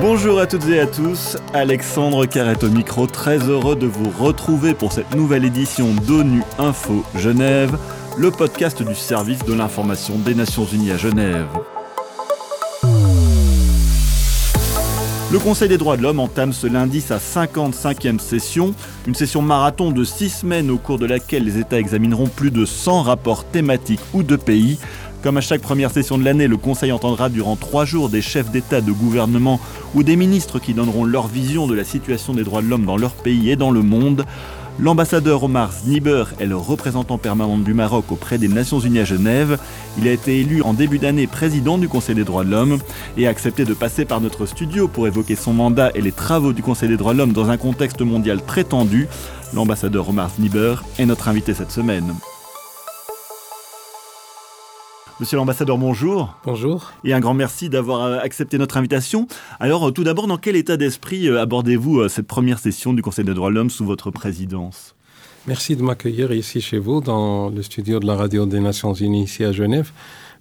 Bonjour à toutes et à tous, Alexandre Carrette au micro, très heureux de vous retrouver pour cette nouvelle édition d'ONU Info Genève, le podcast du service de l'information des Nations Unies à Genève. Le Conseil des droits de l'homme entame ce lundi sa 55e session, une session marathon de 6 semaines au cours de laquelle les États examineront plus de 100 rapports thématiques ou de pays. Comme à chaque première session de l'année, le Conseil entendra durant trois jours des chefs d'État, de gouvernement ou des ministres qui donneront leur vision de la situation des droits de l'homme dans leur pays et dans le monde. L'ambassadeur Omar Zniber est le représentant permanent du Maroc auprès des Nations Unies à Genève. Il a été élu en début d'année président du Conseil des droits de l'homme et a accepté de passer par notre studio pour évoquer son mandat et les travaux du Conseil des droits de l'homme dans un contexte mondial très tendu. L'ambassadeur Omar Zniber est notre invité cette semaine. Monsieur l'ambassadeur, bonjour. Bonjour. Et un grand merci d'avoir euh, accepté notre invitation. Alors, euh, tout d'abord, dans quel état d'esprit euh, abordez-vous cette première session du Conseil des droits de l'homme sous votre présidence? Merci de m'accueillir ici chez vous, dans le studio de la Radio des Nations Unies, ici à Genève.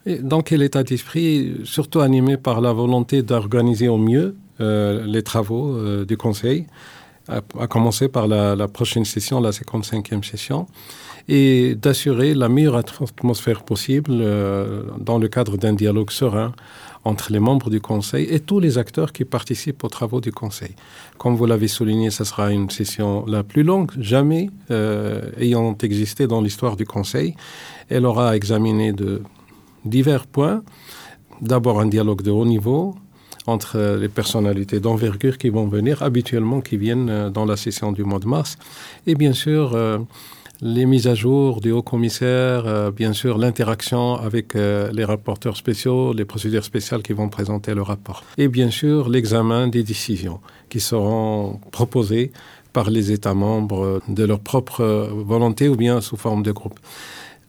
Et dans quel état d'esprit? Surtout animé par la volonté d'organiser au mieux les travaux du Conseil, à, commencer par la, la prochaine session, la 55e session et d'assurer la meilleure atmosphère possible euh, dans le cadre d'un dialogue serein entre les membres du Conseil et tous les acteurs qui participent aux travaux du Conseil. Comme vous l'avez souligné, ce sera une session la plus longue jamais euh, ayant existé dans l'histoire du Conseil. Elle aura examiné de divers points. D'abord un dialogue de haut niveau, entre les personnalités d'envergure qui vont venir, habituellement qui viennent euh, dans la session du mois de mars, et bien sûr les mises à jour du haut commissaire, euh, bien sûr l'interaction avec euh, les rapporteurs spéciaux, les procédures spéciales qui vont présenter le rapport. Et bien sûr l'examen des décisions qui seront proposées par les États membres de leur propre volonté ou bien sous forme de groupe.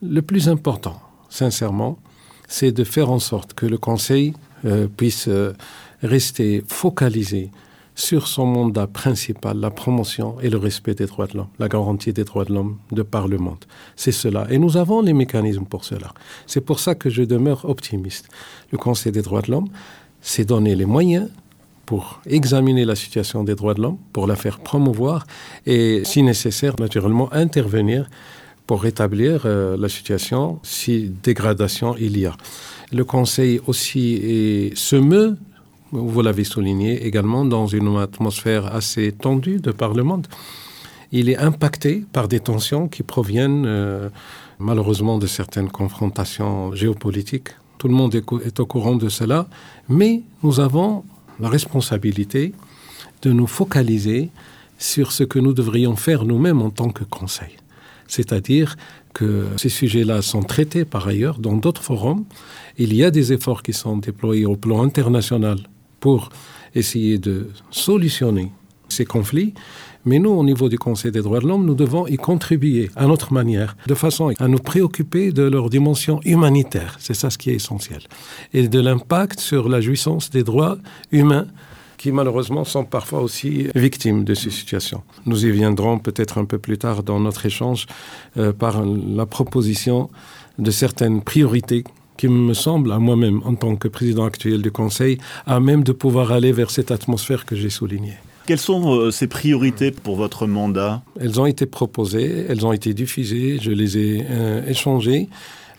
Le plus important, sincèrement, c'est de faire en sorte que le Conseil euh, puisse rester focalisé sur son mandat principal, la promotion et le respect des droits de l'homme, la garantie des droits de l'homme de par le monde. C'est cela. Et nous avons les mécanismes pour cela. C'est pour ça que je demeure optimiste. Le Conseil des droits de l'homme s'est donné les moyens pour examiner la situation des droits de l'homme, pour la faire promouvoir et, si nécessaire, naturellement, intervenir pour rétablir euh, la situation si dégradation il y a. Le Conseil aussi se meut vous l'avez souligné également, dans une atmosphère assez tendue de par le monde. Il est impacté par des tensions qui proviennent euh, malheureusement de certaines confrontations géopolitiques. Tout le monde est au courant de cela, mais nous avons la responsabilité de nous focaliser sur ce que nous devrions faire nous-mêmes en tant que Conseil. C'est-à-dire que ces sujets-là sont traités par ailleurs dans d'autres forums. Il y a des efforts qui sont déployés au plan international pour essayer de solutionner ces conflits. Mais nous, au niveau du Conseil des droits de l'homme, nous devons y contribuer à notre manière, de façon à nous préoccuper de leur dimension humanitaire. C'est ça ce qui est essentiel. Et de l'impact sur la jouissance des droits humains qui malheureusement sont parfois aussi victimes de ces situations. Nous y viendrons peut-être un peu plus tard dans notre échange euh, par la proposition de certaines priorités qui me semble, à moi-même, en tant que président actuel du Conseil, à même de pouvoir aller vers cette atmosphère que j'ai soulignée. Quelles sont euh, ces priorités pour votre mandat? Elles ont été proposées, elles ont été diffusées, je les ai euh, échangées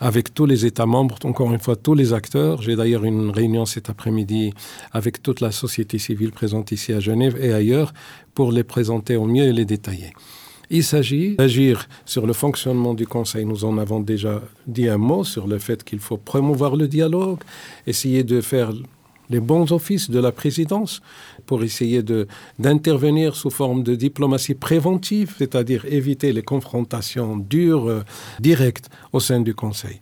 avec tous les États membres, encore une fois tous les acteurs. J'ai d'ailleurs une réunion cet après-midi avec toute la société civile présente ici à Genève et ailleurs pour les présenter au mieux et les détailler. Il s'agit d'agir sur le fonctionnement du Conseil. Nous en avons déjà dit un mot sur le fait qu'il faut promouvoir le dialogue, essayer de faire les bons offices de la présidence pour essayer d'intervenir sous forme de diplomatie préventive, c'est-à-dire éviter les confrontations dures, euh, directes au sein du Conseil.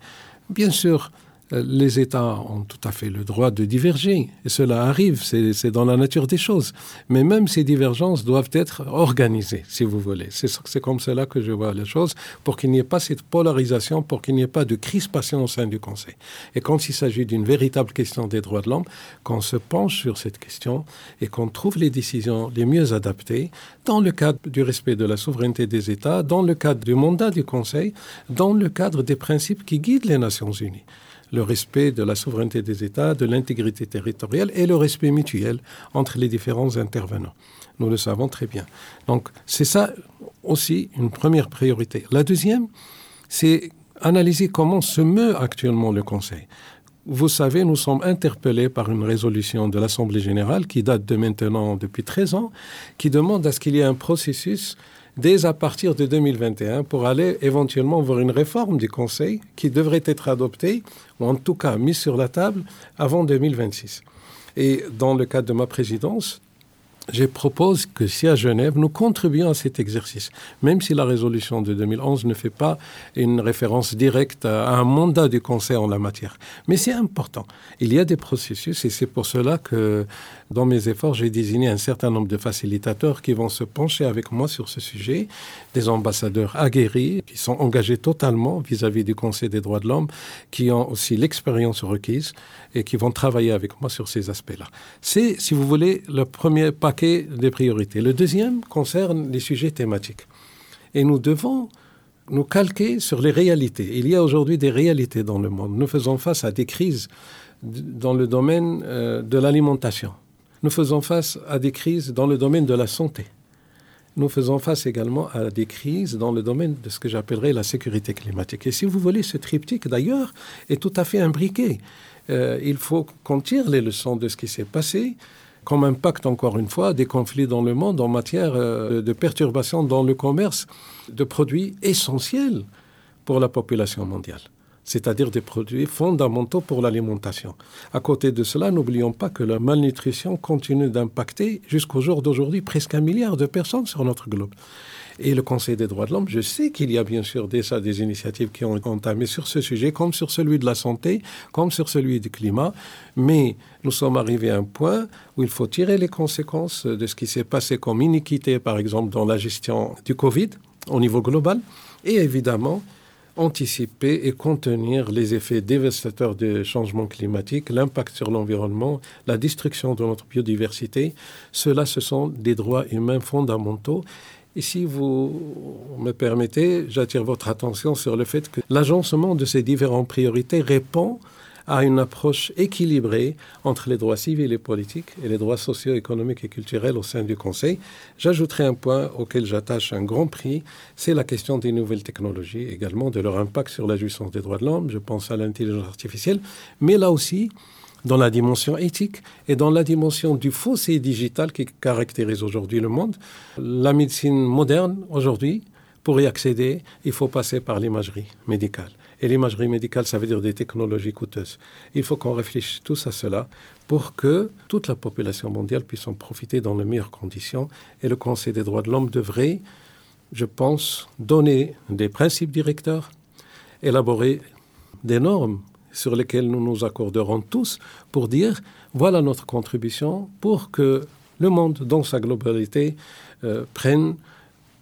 Bien sûr, les États ont tout à fait le droit de diverger, et cela arrive, c'est dans la nature des choses. Mais même ces divergences doivent être organisées, si vous voulez. C'est comme cela que je vois les choses, pour qu'il n'y ait pas cette polarisation, pour qu'il n'y ait pas de crispation au sein du Conseil. Et quand il s'agit d'une véritable question des droits de l'homme, qu'on se penche sur cette question et qu'on trouve les décisions les mieux adaptées dans le cadre du respect de la souveraineté des États, dans le cadre du mandat du Conseil, dans le cadre des principes qui guident les Nations Unies le respect de la souveraineté des États, de l'intégrité territoriale et le respect mutuel entre les différents intervenants. Nous le savons très bien. Donc c'est ça aussi une première priorité. La deuxième, c'est analyser comment se meut actuellement le Conseil. Vous savez, nous sommes interpellés par une résolution de l'Assemblée générale qui date de maintenant depuis 13 ans, qui demande à ce qu'il y ait un processus dès à partir de 2021 pour aller éventuellement voir une réforme du Conseil qui devrait être adoptée, ou en tout cas mise sur la table, avant 2026. Et dans le cadre de ma présidence, je propose que si à Genève, nous contribuons à cet exercice, même si la résolution de 2011 ne fait pas une référence directe à un mandat du Conseil en la matière. Mais c'est important. Il y a des processus et c'est pour cela que dans mes efforts, j'ai désigné un certain nombre de facilitateurs qui vont se pencher avec moi sur ce sujet, des ambassadeurs aguerris qui sont engagés totalement vis-à-vis du Conseil des droits de l'homme, qui ont aussi l'expérience requise et qui vont travailler avec moi sur ces aspects-là. C'est, si vous voulez, le premier paquet des priorités. Le deuxième concerne les sujets thématiques. Et nous devons nous calquer sur les réalités. Il y a aujourd'hui des réalités dans le monde. Nous faisons face à des crises dans le domaine euh, de l'alimentation nous faisons face à des crises dans le domaine de la santé. Nous faisons face également à des crises dans le domaine de ce que j'appellerais la sécurité climatique. Et si vous voulez, ce triptyque, d'ailleurs, est tout à fait imbriqué. Euh, il faut qu'on tire les leçons de ce qui s'est passé, comme impact, encore une fois, des conflits dans le monde en matière euh, de perturbations dans le commerce de produits essentiels pour la population mondiale c'est-à-dire des produits fondamentaux pour l'alimentation. À côté de cela, n'oublions pas que la malnutrition continue d'impacter jusqu'au jour d'aujourd'hui presque un milliard de personnes sur notre globe. Et le Conseil des droits de l'homme, je sais qu'il y a bien sûr déjà des initiatives qui ont entamé sur ce sujet, comme sur celui de la santé, comme sur celui du climat, mais nous sommes arrivés à un point où il faut tirer les conséquences de ce qui s'est passé comme iniquité, par exemple, dans la gestion du Covid au niveau global, et évidemment, anticiper et contenir les effets dévastateurs des changements climatiques, l'impact sur l'environnement, la destruction de notre biodiversité. Cela, ce sont des droits humains fondamentaux. Et si vous me permettez, j'attire votre attention sur le fait que l'agencement de ces différentes priorités répond à une approche équilibrée entre les droits civils et politiques et les droits sociaux, économiques et culturels au sein du Conseil. J'ajouterai un point auquel j'attache un grand prix, c'est la question des nouvelles technologies, également de leur impact sur la jouissance des droits de l'homme. Je pense à l'intelligence artificielle, mais là aussi, dans la dimension éthique et dans la dimension du fossé digital qui caractérise aujourd'hui le monde. La médecine moderne aujourd'hui, pour y accéder, il faut passer par l'imagerie médicale. Et l'imagerie médicale, ça veut dire des technologies coûteuses. Il faut qu'on réfléchisse tous à cela pour que toute la population mondiale puisse en profiter dans les meilleures conditions. Et le Conseil des droits de l'homme devrait, je pense, donner des principes directeurs, élaborer des normes sur lesquelles nous nous accorderons tous pour dire voilà notre contribution pour que le monde dans sa globalité euh, prenne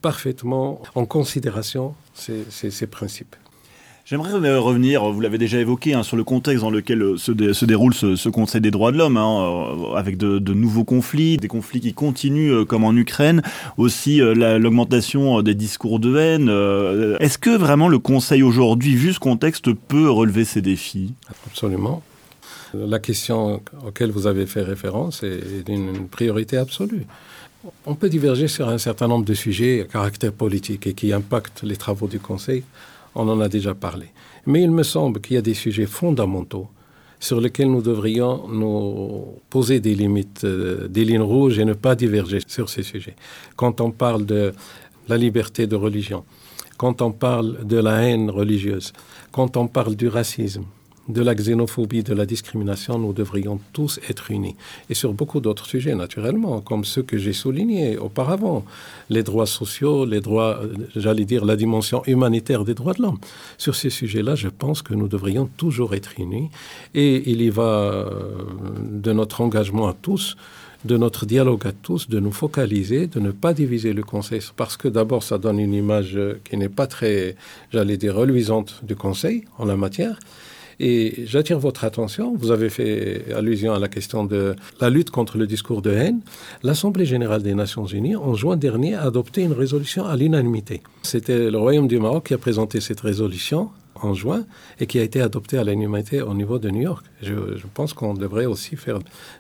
parfaitement en considération ces, ces principes. J'aimerais revenir, vous l'avez déjà évoqué, hein, sur le contexte dans lequel euh, se, déroule ce, Conseil des droits de l'homme, hein, euh, avec de, nouveaux conflits, des conflits qui continuent euh, comme en Ukraine, aussi l'augmentation des discours de haine. Est-ce que vraiment le Conseil aujourd'hui, vu ce contexte, peut relever ces défis? Absolument. La question auquel vous avez fait référence est une priorité absolue. On peut diverger sur un certain nombre de sujets à caractère politique et qui impactent les travaux du Conseil on en a déjà parlé. Mais il me semble qu'il y a des sujets fondamentaux sur lesquels nous devrions nous poser des limites, euh, des lignes rouges et ne pas diverger sur ces sujets. Quand on parle de la liberté de religion, quand on parle de la haine religieuse, quand on parle du racisme, de la xénophobie, de la discrimination, nous devrions tous être unis. Et sur beaucoup d'autres sujets, naturellement, comme ceux que j'ai soulignés auparavant, les droits sociaux, les droits, euh, j'allais dire, la dimension humanitaire des droits de l'homme. Sur ces sujets-là, je pense que nous devrions toujours être unis. Et il y va euh, de notre engagement à tous de notre dialogue à tous, de nous focaliser, de ne pas diviser le Conseil, parce que d'abord, ça donne une image euh, qui n'est pas très, j'allais dire, reluisante du Conseil en la matière. Et j'attire votre attention, vous avez fait allusion à la question de la lutte contre le discours de haine. L'Assemblée générale des Nations unies, en juin dernier, a adopté une résolution à l'unanimité. C'était le Royaume du Maroc qui a présenté cette résolution en juin et qui a été adopté à l'unanimité au niveau de New York. Je, pense qu'on devrait aussi faire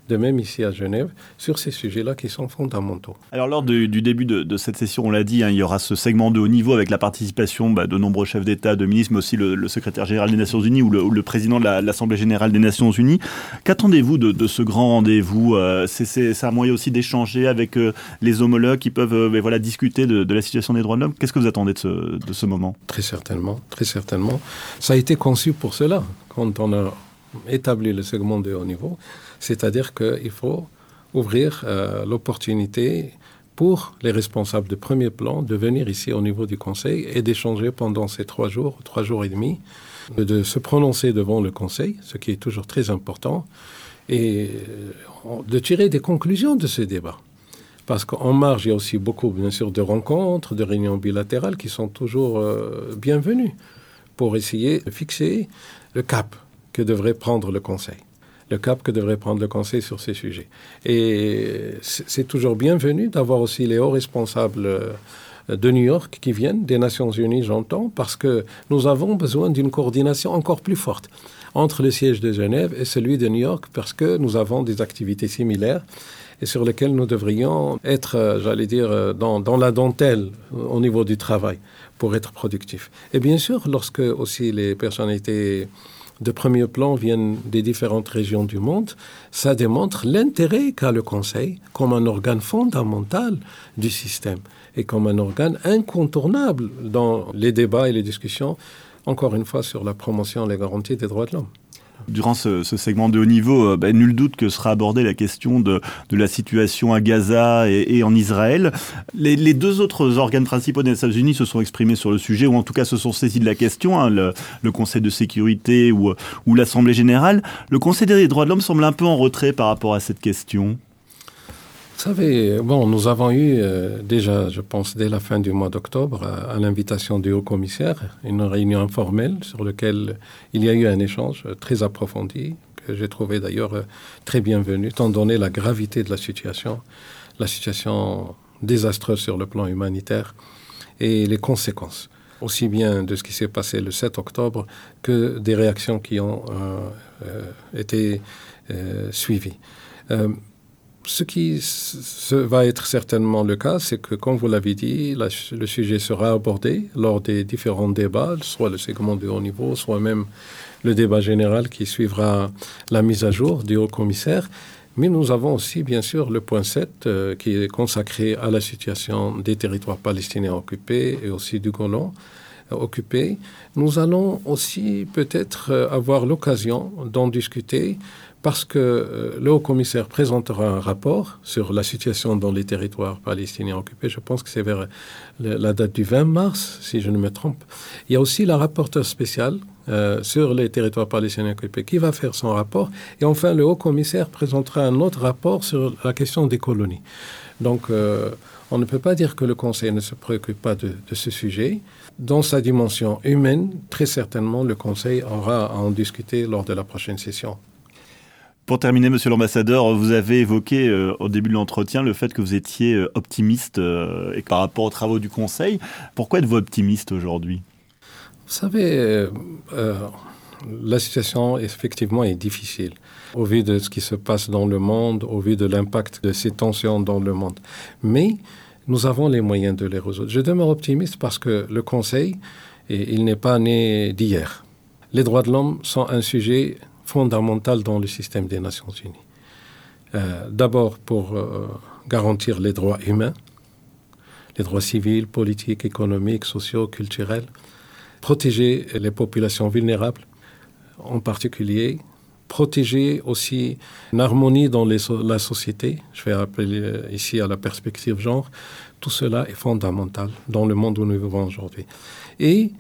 de même ici à Genève sur ces sujets-là qui sont fondamentaux. Alors lors du, début de, cette session, on l'a dit, hein, il y aura ce segment de haut niveau avec la participation bah, de nombreux chefs d'État, de ministres, mais aussi le, secrétaire général des Nations Unies ou le, président de l'Assemblée générale des Nations Unies. Qu'attendez-vous de, ce grand rendez-vous euh, C'est un moyen aussi d'échanger avec euh, les homologues qui peuvent euh, voilà, discuter de, la situation des droits de l'homme. Qu'est-ce que vous attendez de ce, de ce moment? Très certainement, très certainement. Ça a été conçu pour cela quand on a établi le segment de haut niveau, c'est-à-dire qu'il faut ouvrir euh, l'opportunité pour les responsables de premier plan de venir ici au niveau du Conseil et d'échanger pendant ces trois jours, trois jours et demi, de se prononcer devant le Conseil, ce qui est toujours très important, et euh, de tirer des conclusions de ce débat. Parce qu'en marge, il y a aussi beaucoup, bien sûr, de rencontres, de réunions bilatérales qui sont toujours euh, bienvenues pour essayer de fixer le cap devrait prendre le Conseil. Le cap que devrait prendre le Conseil sur ces sujets. Et c'est toujours bienvenu d'avoir aussi les hauts responsables euh, de New York qui viennent, des Nations Unies, j'entends, parce que nous avons besoin d'une coordination encore plus forte entre le siège de Genève et celui de New York, parce que nous avons des activités similaires et sur lesquelles nous devrions être, euh, j'allais dire, euh, dans, dans, la dentelle au niveau du travail pour être productifs. Et bien sûr, lorsque aussi les personnalités de premier plan viennent des différentes régions du monde, ça démontre l'intérêt qu'a le Conseil comme un organe fondamental du système et comme un organe incontournable dans les débats et les discussions, encore une fois, sur la promotion et les garanties des droits de l'homme. Durant ce, segment de haut niveau, euh, ben, nul doute que sera abordée la question de, la situation à Gaza et, en Israël. Les, deux autres organes principaux des Nations Unies se sont exprimés sur le sujet, ou en tout cas se sont saisis de la question, hein, le, Conseil de sécurité ou l'Assemblée générale. Le Conseil des droits de l'homme semble un peu en retrait par rapport à cette question. Vous savez, bon, nous avons eu euh, déjà, je pense, dès la fin du mois d'octobre, à, l'invitation du haut-commissaire, une réunion informelle sur laquelle il y a eu un échange très approfondi, que j'ai trouvé d'ailleurs euh, très bienvenu, étant donné la gravité de la situation, la situation désastreuse sur le plan humanitaire et les conséquences, aussi bien de ce qui s'est passé le 7 octobre que des réactions qui ont euh, été suivies. Ce qui va être certainement le cas, c'est que, comme vous l'avez dit, le sujet sera abordé lors des différents débats, soit le segment de haut niveau, soit même le débat général qui suivra la mise à jour du haut commissaire. Mais nous avons aussi, bien sûr, le point 7 euh, qui est consacré à la situation des territoires palestiniens occupés et aussi du Golan euh, occupé. Nous allons aussi peut-être euh, avoir l'occasion d'en discuter parce que euh, le haut-commissaire présentera un rapport sur la situation dans les territoires palestiniens occupés. Je pense que c'est vers la date du 20 mars, si je ne me trompe. Il y a aussi la rapporteure spéciale euh, sur les territoires palestiniens occupés qui va faire son rapport. Et enfin, le haut-commissaire présentera un autre rapport sur la question des colonies. Donc, on ne peut pas dire que le Conseil ne se préoccupe pas de, ce sujet. Dans sa dimension humaine, très certainement, le Conseil aura à en discuter lors de la prochaine session. Pour terminer, monsieur l'ambassadeur, vous avez évoqué euh, au début de l'entretien le fait que vous étiez euh, optimiste euh, et par rapport aux travaux du Conseil. Pourquoi êtes-vous optimiste aujourd'hui? Vous savez, la situation effectivement est difficile au vu de ce qui se passe dans le monde, au vu de l'impact de ces tensions dans le monde. Mais nous avons les moyens de les résoudre. Je demeure optimiste parce que le Conseil, il n'est pas né d'hier. Les droits de l'homme sont un sujet fondamentale dans le système des Nations Unies. Euh, d'abord pour euh, garantir les droits humains, les droits civils, politiques, économiques, sociaux, culturels, protéger les populations vulnérables, en particulier protéger aussi une harmonie dans la société. Je vais appeler euh, ici à la perspective genre. Tout cela est fondamental dans le monde où nous vivons aujourd'hui. Et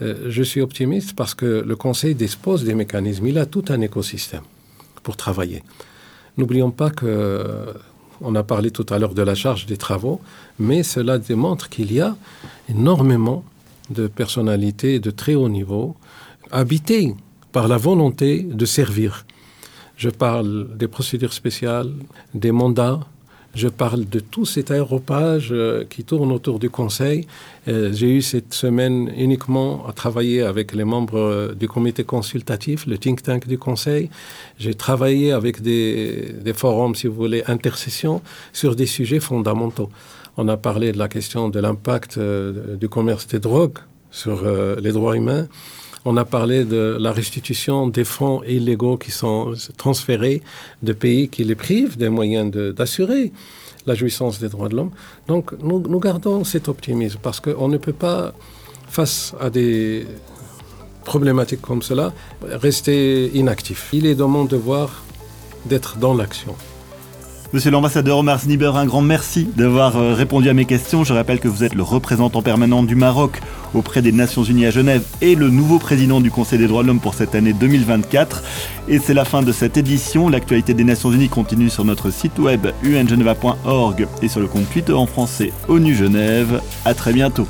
euh, je suis optimiste parce que le Conseil dispose des mécanismes. Il a tout un écosystème pour travailler. N'oublions pas que on a parlé tout à l'heure de la charge des travaux, mais cela démontre qu'il y a énormément de personnalités de très haut niveau habitées par la volonté de servir. Je parle des procédures spéciales, des mandats, Je parle de tout cet aéropage euh, qui tourne autour du Conseil. Euh, j'ai eu cette semaine uniquement à travailler avec les membres euh, du comité consultatif, le think tank du Conseil. J'ai travaillé avec des, des forums, si vous voulez, intercession sur des sujets fondamentaux. On a parlé de la question de l'impact du commerce des drogues sur les droits humains. On a parlé de la restitution des fonds illégaux qui sont transférés de pays qui les privent des moyens d'assurer la jouissance des droits de l'homme. Donc nous, nous, gardons cet optimisme parce qu'on ne peut pas, face à des problématiques comme cela, rester inactif. Il est de mon devoir d'être dans l'action. Monsieur l'ambassadeur Omar Sniber, un grand merci d'avoir euh, répondu à mes questions. Je rappelle que vous êtes le représentant permanent du Maroc auprès des Nations Unies à Genève et le nouveau président du Conseil des droits de l'homme pour cette année 2024. Et c'est la fin de cette édition. L'actualité des Nations Unies continue sur notre site web ungeneva.org et sur le compte Twitter en français ONU Genève. À très bientôt.